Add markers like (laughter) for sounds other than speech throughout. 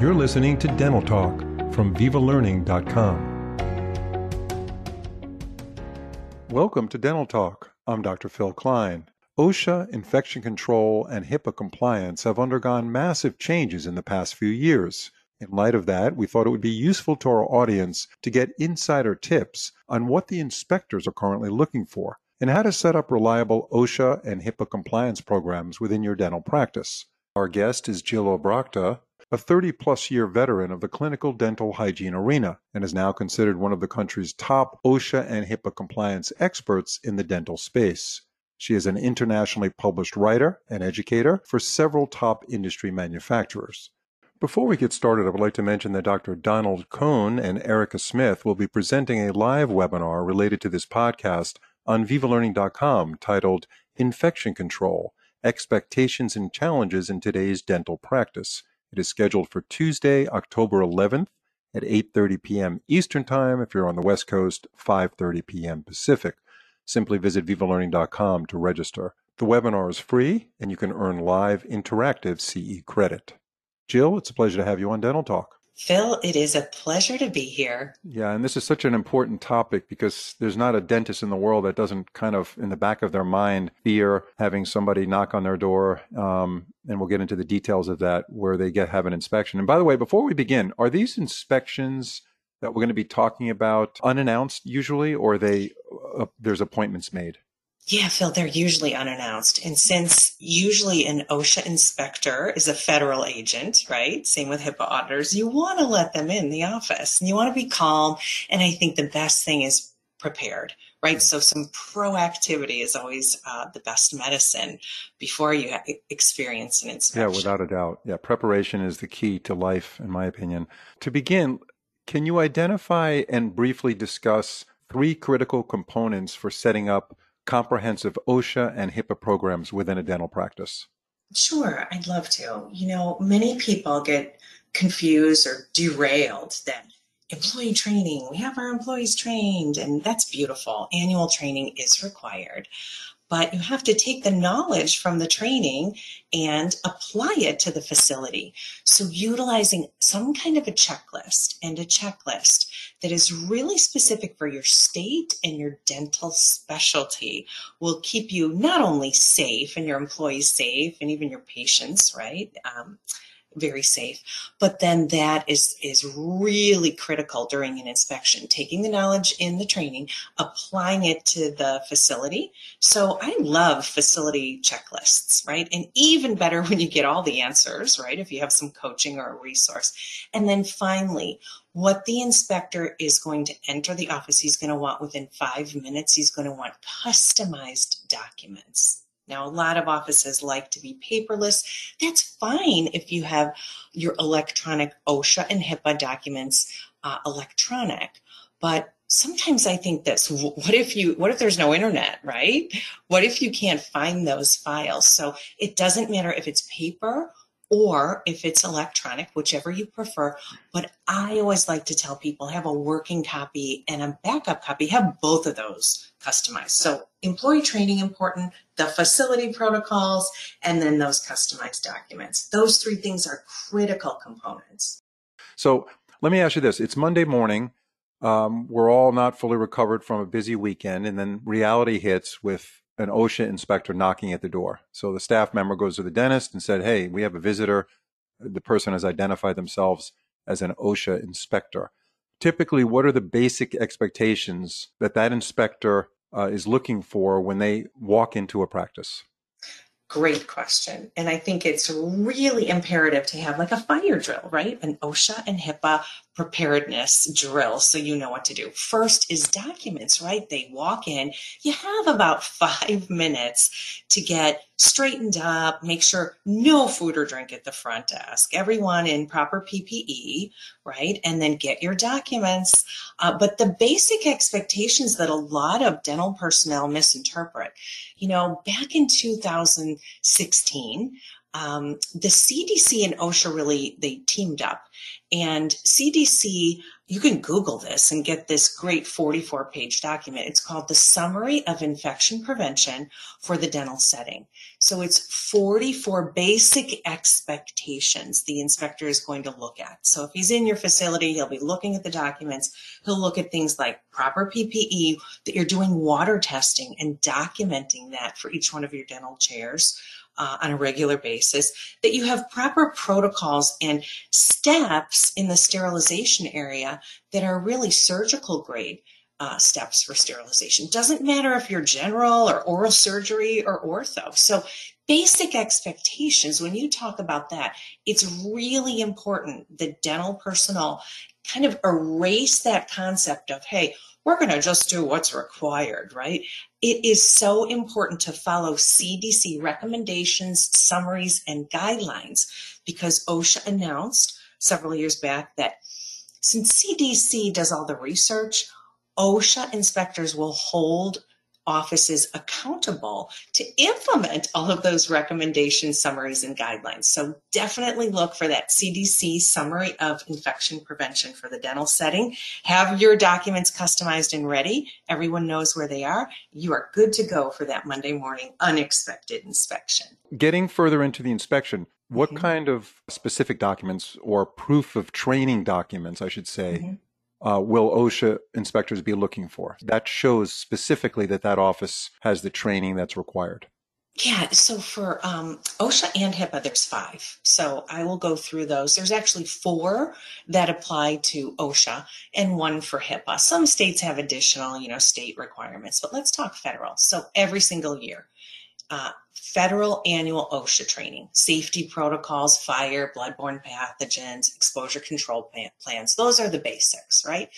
You're listening to Dental Talk from VivaLearning.com. Welcome to Dental Talk. I'm Dr. Phil Klein. OSHA, infection control, and HIPAA compliance have undergone massive changes in the past few years. In light of that, we thought it would be useful to our audience to get insider tips on what the inspectors are currently looking for and how to set up reliable OSHA and HIPAA compliance programs within your dental practice. Our guest is Jill Obrochta, a 30 plus year veteran of the clinical dental hygiene arena and is now considered one of the country's top OSHA and HIPAA compliance experts in the dental space. She is an internationally published writer and educator for several top industry manufacturers. Before we get started, I would like to mention that Dr. Donald Cohn and Erica Smith will be presenting a live webinar related to this podcast on VivaLearning.com titled Infection Control Expectations and Challenges in Today's Dental Practice. It is scheduled for Tuesday, October 11th at 8:30 p.m. Eastern Time if you're on the West Coast, 5:30 p.m. Pacific. Simply visit vivalearning.com to register. The webinar is free and you can earn live interactive CE credit. Jill, it's a pleasure to have you on Dental Talk. Phil, it is a pleasure to be here. Yeah, and this is such an important topic because there's not a dentist in the world that doesn't kind of, in the back of their mind, fear having somebody knock on their door. Um, and we'll get into the details of that where they get have an inspection. And by the way, before we begin, are these inspections that we're going to be talking about unannounced usually, or they uh, there's appointments made? Yeah, Phil, they're usually unannounced. And since usually an OSHA inspector is a federal agent, right? Same with HIPAA auditors, you want to let them in the office and you want to be calm. And I think the best thing is prepared, right? So some proactivity is always uh, the best medicine before you experience an inspection. Yeah, without a doubt. Yeah, preparation is the key to life, in my opinion. To begin, can you identify and briefly discuss three critical components for setting up comprehensive OSHA and HIPAA programs within a dental practice? Sure, I'd love to. You know, many people get confused or derailed that employee training, we have our employees trained, and that's beautiful. Annual training is required but you have to take the knowledge from the training and apply it to the facility. So utilizing some kind of a checklist and a checklist that is really specific for your state and your dental specialty will keep you not only safe and your employees safe and even your patients, right? Um, very safe. But then that is is really critical during an inspection, taking the knowledge in the training, applying it to the facility. So I love facility checklists, right? And even better (laughs) when you get all the answers, right? If you have some coaching or a resource. And then finally, what the inspector is going to enter the office, he's going to want within five minutes, he's going to want customized documents now, a lot of offices like to be paperless. That's fine if you have your electronic OSHA and HIPAA documents uh, electronic. But sometimes I think this, what if you, what if there's no internet, right? What if you can't find those files? So it doesn't matter if it's paper or if it's electronic, whichever you prefer. But I always like to tell people have a working copy and a backup copy, have both of those customized. So employee training important, the facility protocols, and then those customized documents. Those three things are critical components. So let me ask you this. It's Monday morning. Um, we're all not fully recovered from a busy weekend, and then reality hits with an OSHA inspector knocking at the door. So the staff member goes to the dentist and said, Hey, we have a visitor. The person has identified themselves as an OSHA inspector. Typically, what are the basic expectations that that inspector uh, is looking for when they walk into a practice? Great question. And I think it's really imperative to have like a fire drill, right? An OSHA and HIPAA preparedness drill so you know what to do. First is documents, right? They walk in, you have about (laughs) five minutes to get straightened up, make sure no food or drink at the front desk, everyone in proper PPE, right? And then get your documents. Uh, but the basic expectations that a lot of dental personnel misinterpret, you know, back in 2016, um, the CDC and OSHA really they teamed up, and CDC you can Google this and get this great 44 page document. It's called the Summary of Infection Prevention for the Dental Setting. So it's 44 basic expectations the inspector is going to look at. So if he's in your facility, he'll be looking at the documents. He'll look at things like proper PPE, that you're doing water testing and documenting that for each one of your dental chairs uh, on a regular basis, that you have proper protocols and steps in the sterilization area that are really surgical grade. Uh, steps for sterilization. Doesn't matter if you're general or oral surgery or ortho. So, basic expectations, when you talk about that, it's really important the dental personnel kind of erase that concept of, hey, we're going to just do what's required, right? It is so important to follow CDC recommendations, summaries, and guidelines because OSHA announced several years back that since CDC does all the research, OSHA inspectors will hold offices accountable to implement all of those recommendations, summaries, and guidelines. So definitely look for that CDC summary of infection prevention for the dental setting. Have your documents customized and ready. Everyone knows where they are. You are good to go for that Monday morning unexpected inspection. Getting further into the inspection, what mm-hmm. kind of specific documents or proof of training documents, I should say, mm-hmm uh, will OSHA inspectors be looking for? That shows specifically that that office has the training that's required. Yeah, so for um, OSHA and HIPAA, there's five. So I will go through those. There's actually four that apply to OSHA and one for HIPAA. Some states have additional, you know, state requirements, but let's talk federal. So every single year, uh, federal annual OSHA training, safety protocols, fire, bloodborne pathogens, exposure control plans. Those are the basics, right?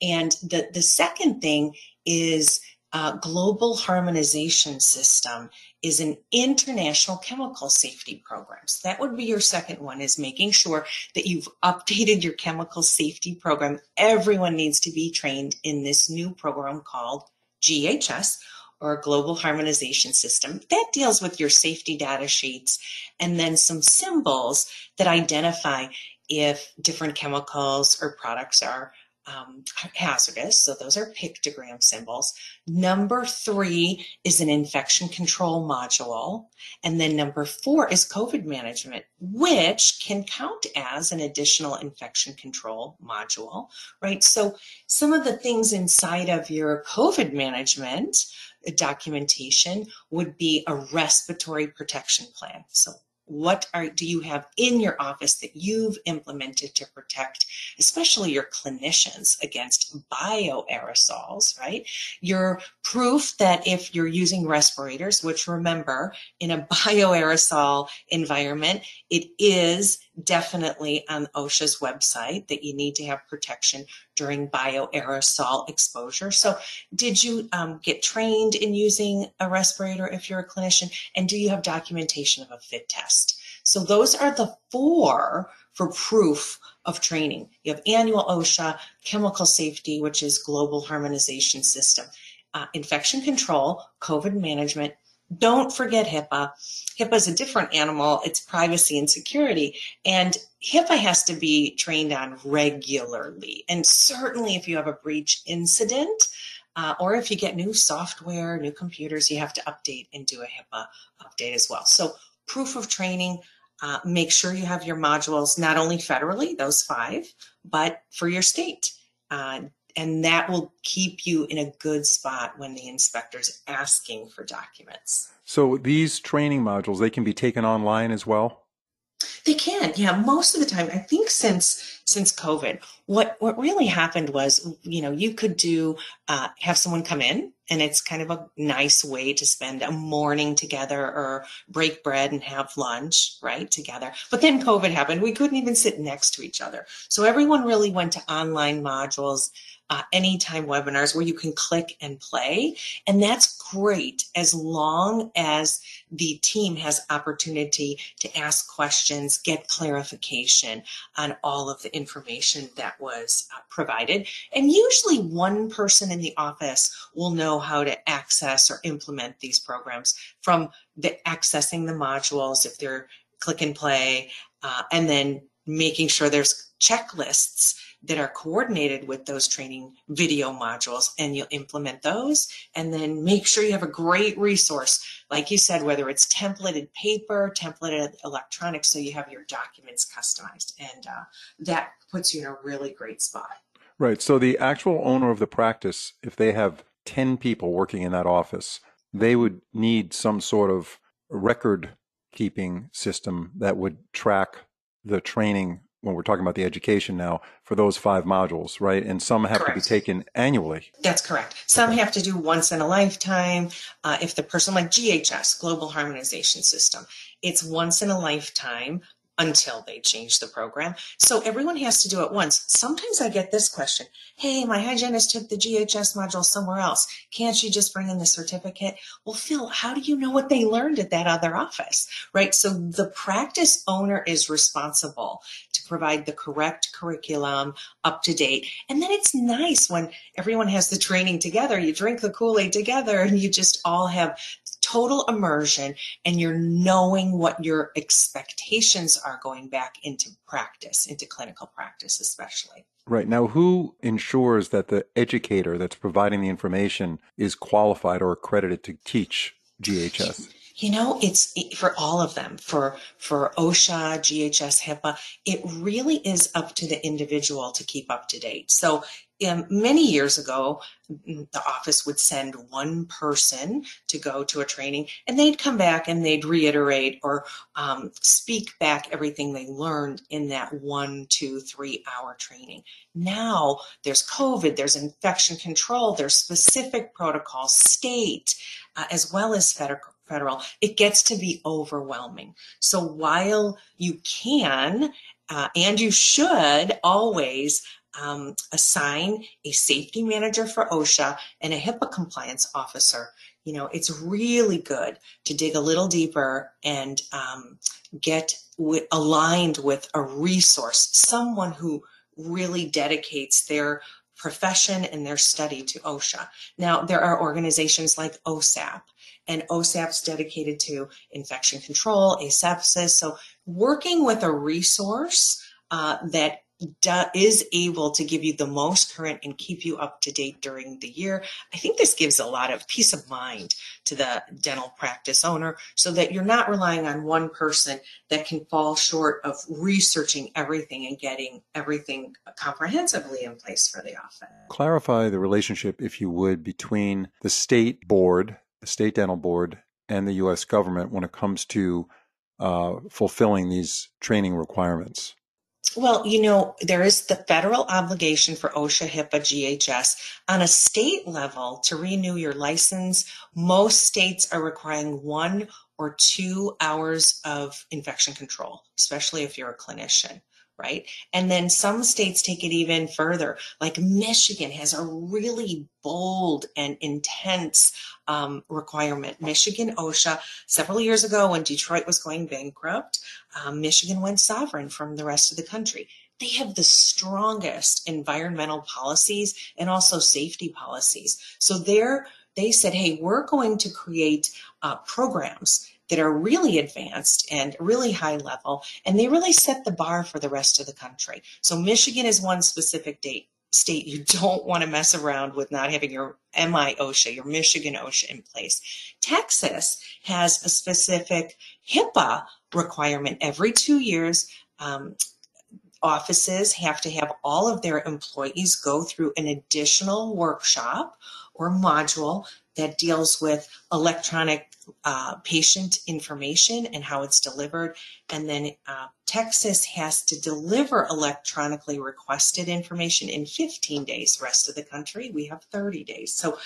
And the, the second thing is uh, global harmonization system is an international chemical safety program. So that would be your second one is making sure that you've updated your chemical safety program. Everyone needs to be trained in this new program called GHS or a global harmonization system that deals with your safety data sheets and then some symbols that identify if different chemicals or products are um, hazardous. So those are pictogram symbols. Number three is an infection control module. And then number four is COVID management, which can count as an additional infection control module, right? So some of the things inside of your COVID management documentation would be a respiratory protection plan. So what are do you have in your office that you've implemented to protect especially your clinicians against bioaerosols right your proof that if you're using respirators which remember in a (laughs) bioaerosol environment it is definitely on OSHA's website that you need to have protection during bioaerosol exposure. So, did you um, get trained in using a respirator if you're a clinician? And do you have documentation of a fit test? So, those are the four for proof of training. You have annual OSHA, chemical safety, which is global harmonization system, uh, infection control, COVID management, don't forget HIPAA. HIPAA is a different animal. It's privacy and security. And HIPAA has to be trained on regularly. And certainly if you have a breach incident, uh, or if you get new software, new computers, you have to update and do a HIPAA update as well. So proof of training, uh, make sure you have your modules not only federally, those five, but for your state. Uh, and that will keep you in a good spot when the inspector's asking for documents. So these training modules, they can be taken online as well? They can, yeah. Most of the time, I think since since COVID, what what really happened was, you know, you could do uh, have someone come in, and it's kind of a nice way to spend a morning together or break bread and have lunch, right, together. But then COVID happened; we couldn't even sit next to each other, so everyone really went to online modules uh, anytime webinars where you can click and play. And that's great as long as the team has opportunity to ask questions, get clarification on all of the information that was uh, provided. And usually one person in the office will know how to access or implement these programs from the accessing the modules if they're click and play, uh, and then making sure there's checklists that are coordinated with those training video modules and you'll implement those. And then make sure you have a great resource like you said whether it's templated paper templated electronic so you have your documents customized and uh, that puts you in a really great spot. Right so the actual owner of the practice if they have 10 people working in that office they would need some sort of record keeping system that would track the training when we're talking about the education now for those five modules, right? And some have correct. to be taken annually. That's correct. Some okay. have to do once in a lifetime. Uh, if the person like GHS, Global Harmonization System, it's once in a lifetime until they change the program. So everyone has to do it once. Sometimes I get this question. Hey, my hygienist took the GHS module somewhere else. Can't she just bring in the certificate? Well, Phil, how do you know what they learned at that other office? Right. So the practice owner is responsible to provide the correct curriculum up to date. And then it's nice when everyone has the training together. You drink the Kool-Aid together and you just all have total immersion and you're knowing what your expectations are going back into practice, into clinical practice, especially. Right. Now, who ensures that the educator that's providing the information is qualified or accredited to teach GHS? You know, it's for all of them, for, for OSHA, GHS, HIPAA, it really is up to the individual to keep up to date. So um, many years ago, the office would send one person to go to a training and they'd come back and they'd reiterate or um, speak back everything they learned in that one, two, three hour training. Now there's COVID, there's infection control, there's specific protocols, state, uh, as well as federal federal, it gets to be overwhelming. So while you can uh, and you should always um, assign a safety manager for OSHA and a HIPAA compliance officer, you know, it's really good to dig a little deeper and um, get w- aligned with a resource, someone who really dedicates their profession and their study to OSHA. Now, there are organizations like OSAP and OSAP's dedicated to infection control, asepsis. So working with a resource uh, that do, is able to give you the most current and keep you up to date during the year. I think this gives a lot of peace of mind to the dental practice owner so that you're not relying on one person that can fall short of researching everything and getting everything comprehensively in place for the office. Clarify the relationship, if you would, between the state board the state dental board and the U.S. government when it comes to uh, fulfilling these training requirements? Well, you know, there is the federal obligation for OSHA, HIPAA, GHS. On a state level, to renew your license, most states are requiring one or two hours of infection control, especially if you're a clinician right? And then some states take it even further. Like Michigan has a really bold and intense um, requirement. Michigan OSHA, several years ago when Detroit was going bankrupt, um, Michigan went sovereign from the rest of the country. They have the strongest environmental policies and also safety policies. So they're, they said, hey, we're going to create uh, programs that are really advanced and really high level, and they really set the bar for the rest of the country. So Michigan is one specific date state you don't want to mess around with not having your MI OSHA, your Michigan OSHA in place. Texas has a specific HIPAA requirement every two years. Um, offices have to have all of their employees go through an additional workshop or module that deals with electronic uh, patient information and how it's delivered. And then uh, Texas has to deliver electronically requested information in 15 days. Rest of the country, we have 30 days. So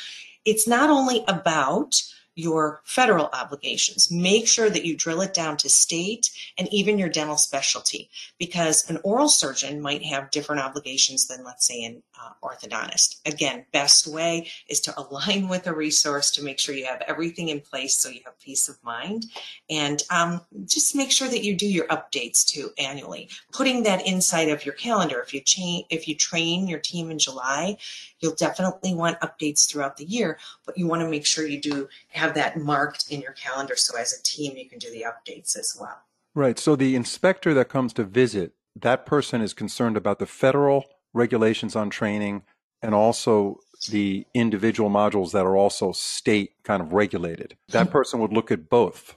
it's not only about your federal obligations. Make sure that you drill it down to state and even your dental specialty because an oral surgeon might have different obligations than, let's say, an uh, orthodontist. Again, best way is to align with a resource to make sure you have everything in place so you have peace of mind. And um, just make sure that you do your updates too annually. Putting that inside of your calendar. If you change, if you train your team in July, you'll definitely want updates throughout the year, but you want to make sure you do have that marked in your calendar so as a team you can do the updates as well. Right. So the inspector that comes to visit, that person is concerned about the federal regulations on training and also the individual modules that are also state kind of regulated. That hmm. person would look at both.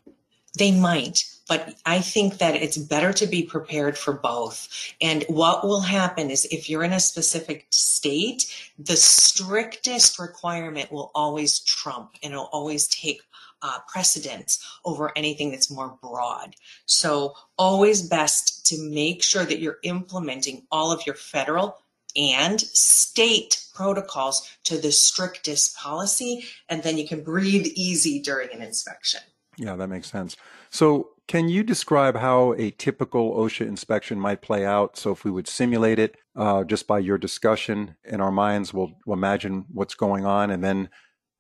They might, but I think that it's better to be prepared for both. And what will happen is if you're in a specific state, the strictest requirement will always trump and it'll always take uh, precedence over anything that's more broad. So always best to make sure that you're implementing all of your federal and state protocols to the strictest policy, and then you can breathe easy during an inspection. Yeah, that makes sense. So, can you describe how a typical OSHA inspection might play out? So, if we would simulate it uh, just by your discussion in our minds, we'll, we'll imagine what's going on, and then,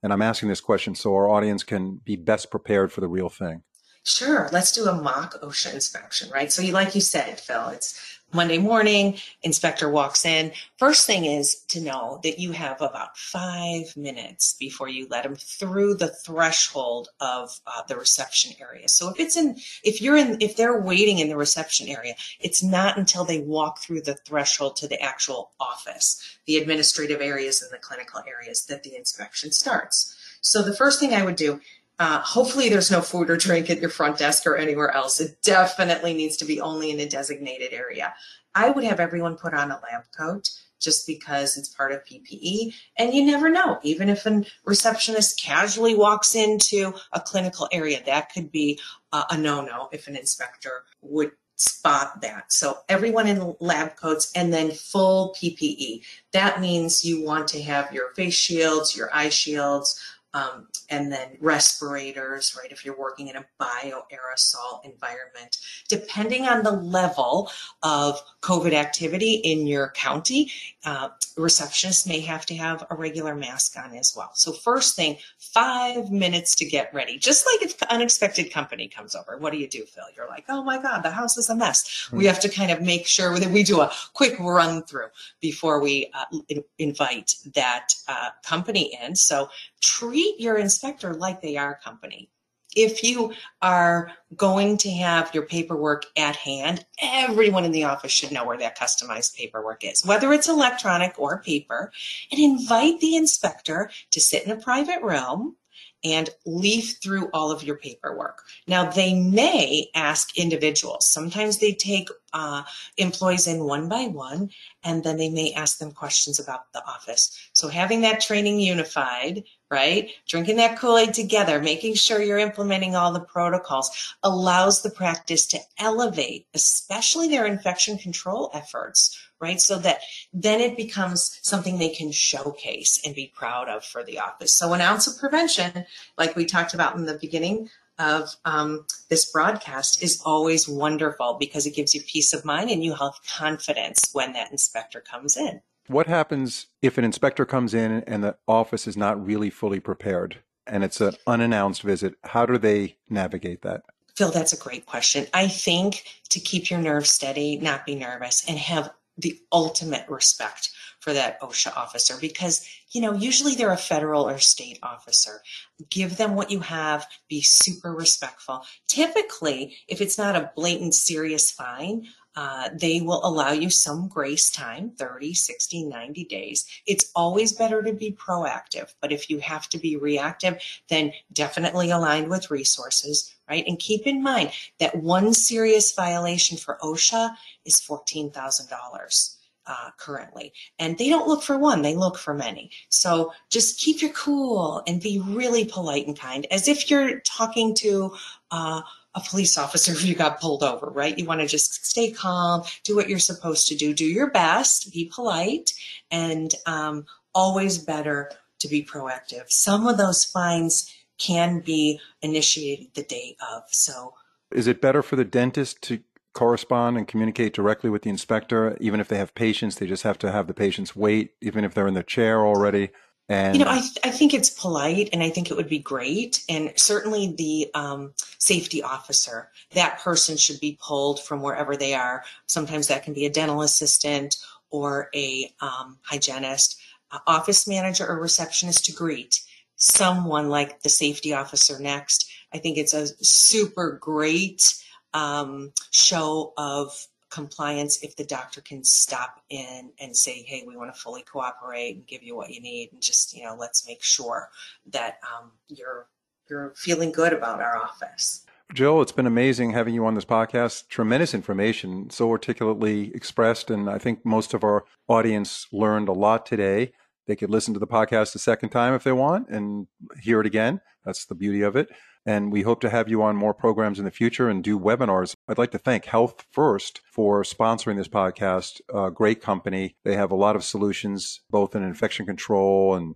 and I'm asking this question so our audience can be best prepared for the real thing. Sure, let's do a mock OSHA inspection, right? So, you like you said, Phil, it's Monday morning, inspector walks in. First thing is to know that you have about five minutes before you let them through the threshold of uh, the reception area. So if it's in, if you're in, if they're waiting in the reception area, it's not until they walk through the threshold to the actual office, the administrative areas and the clinical areas that the inspection starts. So the first thing I would do uh, hopefully, there's no food or drink at your front desk or anywhere else. It definitely needs to be only in a designated area. I would have everyone put on a lab coat just because it's part of PPE. And you never know, even if a receptionist casually walks into a clinical area, that could be a no no if an inspector would spot that. So everyone in lab coats and then full PPE. That means you want to have your face shields, your eye shields, um, and then respirators, right? If you're working in a bioaerosol environment, depending on the level of COVID activity in your county, uh, receptionists may have to have a regular mask on as well. So first thing, five minutes to get ready. Just like if an unexpected company comes over, what do you do, Phil? You're like, oh my God, the house is a mess. Mm-hmm. We have to kind of make sure that we do a quick run through before we uh, invite that uh, company in. So treat your inspector like they are a company if you are going to have your paperwork at hand, everyone in the office should know where that customized paperwork is, whether it's electronic or paper, and invite the inspector to sit in a private room and leaf through all of your paperwork. Now, they may ask individuals. Sometimes they take uh, employees in one by one, and then they may ask them questions about the office. So, having that training unified, right, drinking that Kool Aid together, making sure you're implementing all the protocols allows the practice to elevate, especially their infection control efforts right? So that then it becomes something they can showcase and be proud of for the office. So an ounce of prevention, like we talked about in the beginning of um, this broadcast, is always wonderful because it gives you peace of mind and you have confidence when that inspector comes in. What happens if an inspector comes in and the office is not really fully prepared and it's an unannounced visit? How do they navigate that? Phil, that's a great question. I think to keep your nerves steady, not be nervous, and have the ultimate respect for that OSHA officer because, you know, usually they're a federal or state officer. Give them what you have, be super respectful. Typically, if it's not a blatant serious fine, uh, they will allow you some grace time 30 60 90 days it's always better to be proactive but if you have to be reactive then definitely aligned with resources right and keep in mind that one serious violation for osha is $14000 uh, currently. And they don't look for one, they look for many. So just keep your cool and be really polite and kind as if you're talking to uh, a police officer if you got pulled over, right? You want to just stay calm, do what you're supposed to do, do your best, be polite, and um, always better to be proactive. Some of those fines can be initiated the day of. So, is it better for the dentist to correspond and communicate directly with the inspector, even if they have patients? They just have to have the patients wait, even if they're in the chair already. And you know, I, th- I think it's polite and I think it would be great. And certainly the um, safety officer, that person should be pulled from wherever they are. Sometimes that can be a dental assistant or a um, hygienist, office manager or receptionist to greet someone like the safety officer next. I think it's a super great um, show of compliance if the doctor can stop in and say, hey, we want to fully cooperate and give you what you need, and just you know, let's make sure that um, you're you're feeling good about our office. Jill, it's been amazing having you on this podcast. Tremendous information, so articulately expressed, and I think most of our audience learned a lot today. They could listen to the podcast a second time if they want and hear it again. That's the beauty of it. And we hope to have you on more programs in the future and do webinars. I'd like to thank Health First for sponsoring this podcast. A great company. They have a lot of solutions, both in infection control and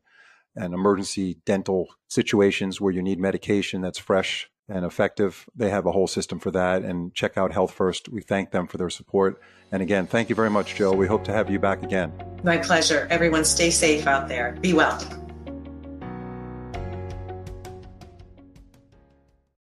and emergency dental situations where you need medication that's fresh and effective. They have a whole system for that. And check out Health First. We thank them for their support. And again, thank you very much, Joe. We hope to have you back again. My pleasure. Everyone, stay safe out there. Be well.